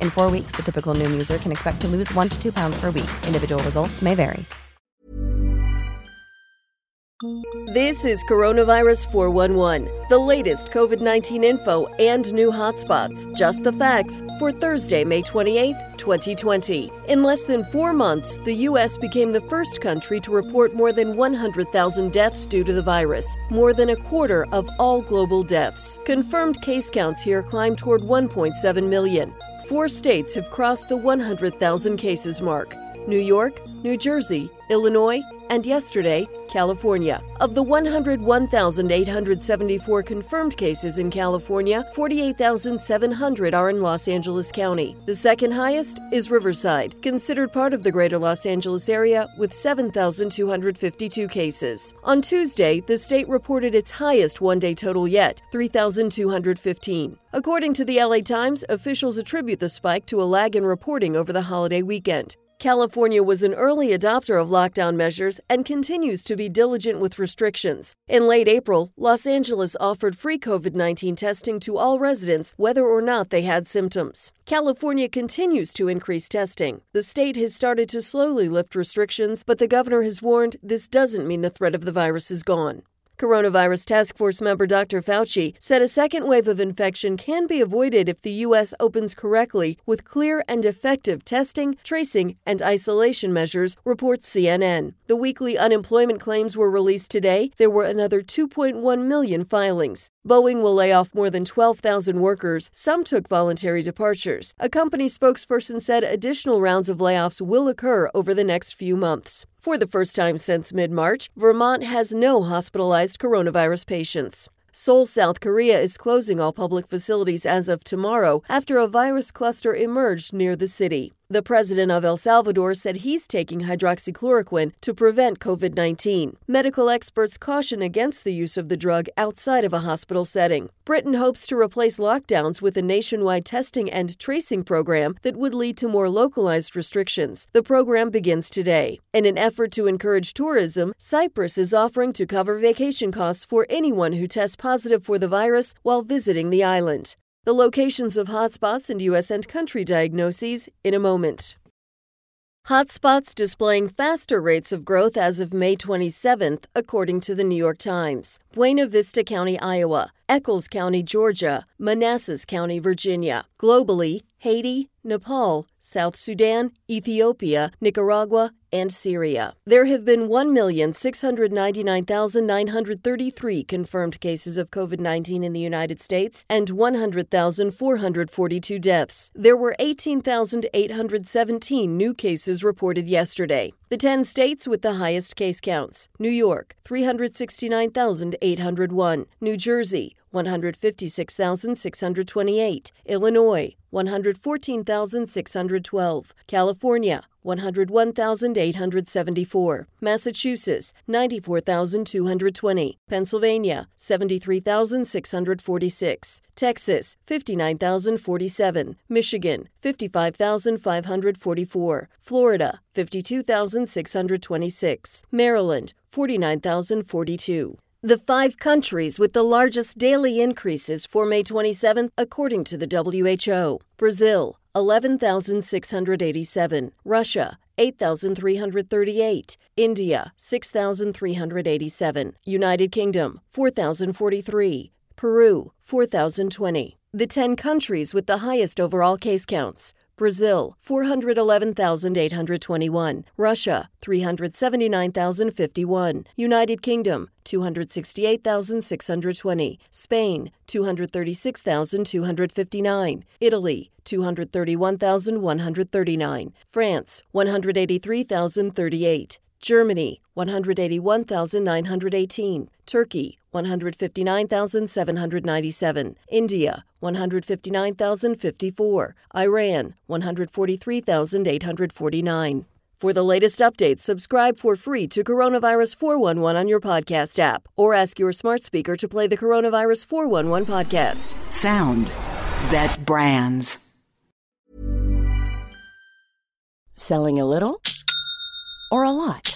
In four weeks, the typical Noom user can expect to lose one to two pounds per week. Individual results may vary. This is Coronavirus 411, the latest COVID 19 info and new hotspots. Just the facts for Thursday, May 28th, 2020. In less than four months, the U.S. became the first country to report more than 100,000 deaths due to the virus, more than a quarter of all global deaths. Confirmed case counts here climbed toward 1.7 million. Four states have crossed the 100,000 cases mark. New York, New Jersey, Illinois, and yesterday, California. Of the 101,874 confirmed cases in California, 48,700 are in Los Angeles County. The second highest is Riverside, considered part of the greater Los Angeles area, with 7,252 cases. On Tuesday, the state reported its highest one day total yet, 3,215. According to the LA Times, officials attribute the spike to a lag in reporting over the holiday weekend. California was an early adopter of lockdown measures and continues to be diligent with restrictions. In late April, Los Angeles offered free COVID 19 testing to all residents, whether or not they had symptoms. California continues to increase testing. The state has started to slowly lift restrictions, but the governor has warned this doesn't mean the threat of the virus is gone. Coronavirus Task Force member Dr. Fauci said a second wave of infection can be avoided if the U.S. opens correctly with clear and effective testing, tracing, and isolation measures, reports CNN. The weekly unemployment claims were released today. There were another 2.1 million filings. Boeing will lay off more than 12,000 workers. Some took voluntary departures. A company spokesperson said additional rounds of layoffs will occur over the next few months. For the first time since mid March, Vermont has no hospitalized coronavirus patients. Seoul, South Korea is closing all public facilities as of tomorrow after a virus cluster emerged near the city. The president of El Salvador said he's taking hydroxychloroquine to prevent COVID 19. Medical experts caution against the use of the drug outside of a hospital setting. Britain hopes to replace lockdowns with a nationwide testing and tracing program that would lead to more localized restrictions. The program begins today. In an effort to encourage tourism, Cyprus is offering to cover vacation costs for anyone who tests positive for the virus while visiting the island. The locations of hotspots and U.S. and country diagnoses in a moment. Hotspots displaying faster rates of growth as of May 27th, according to the New York Times. Buena Vista County, Iowa, Echols County, Georgia, Manassas County, Virginia. Globally, Haiti, Nepal, South Sudan, Ethiopia, Nicaragua, and Syria. There have been 1,699,933 confirmed cases of COVID 19 in the United States and 100,442 deaths. There were 18,817 new cases reported yesterday. The 10 states with the highest case counts New York, 369,801, New Jersey, 156,628. Illinois, 114,612. California, 101,874. Massachusetts, 94,220. Pennsylvania, 73,646. Texas, 59,047. Michigan, 55,544. Florida, 52,626. Maryland, 49,042. The five countries with the largest daily increases for May 27th, according to the WHO Brazil, 11,687, Russia, 8,338, India, 6,387, United Kingdom, 4,043, Peru, 4,020. The 10 countries with the highest overall case counts Brazil 411,821, Russia 379,051, United Kingdom 268,620, Spain 236,259, Italy 231,139, France 183,038, Germany 181,918, Turkey 159,797, India 159,054, Iran 143,849. For the latest updates, subscribe for free to Coronavirus 411 on your podcast app or ask your smart speaker to play the Coronavirus 411 podcast. Sound that brands. Selling a little or a lot?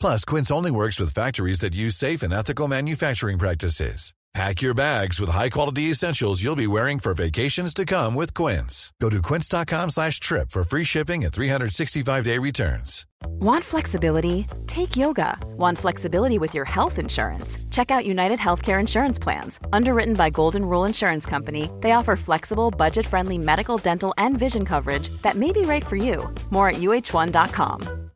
Plus, Quince only works with factories that use safe and ethical manufacturing practices. Pack your bags with high-quality essentials you'll be wearing for vacations to come with Quince. Go to quince.com slash trip for free shipping and 365-day returns. Want flexibility? Take yoga. Want flexibility with your health insurance? Check out United Healthcare Insurance Plans. Underwritten by Golden Rule Insurance Company, they offer flexible, budget-friendly medical, dental, and vision coverage that may be right for you. More at uh1.com.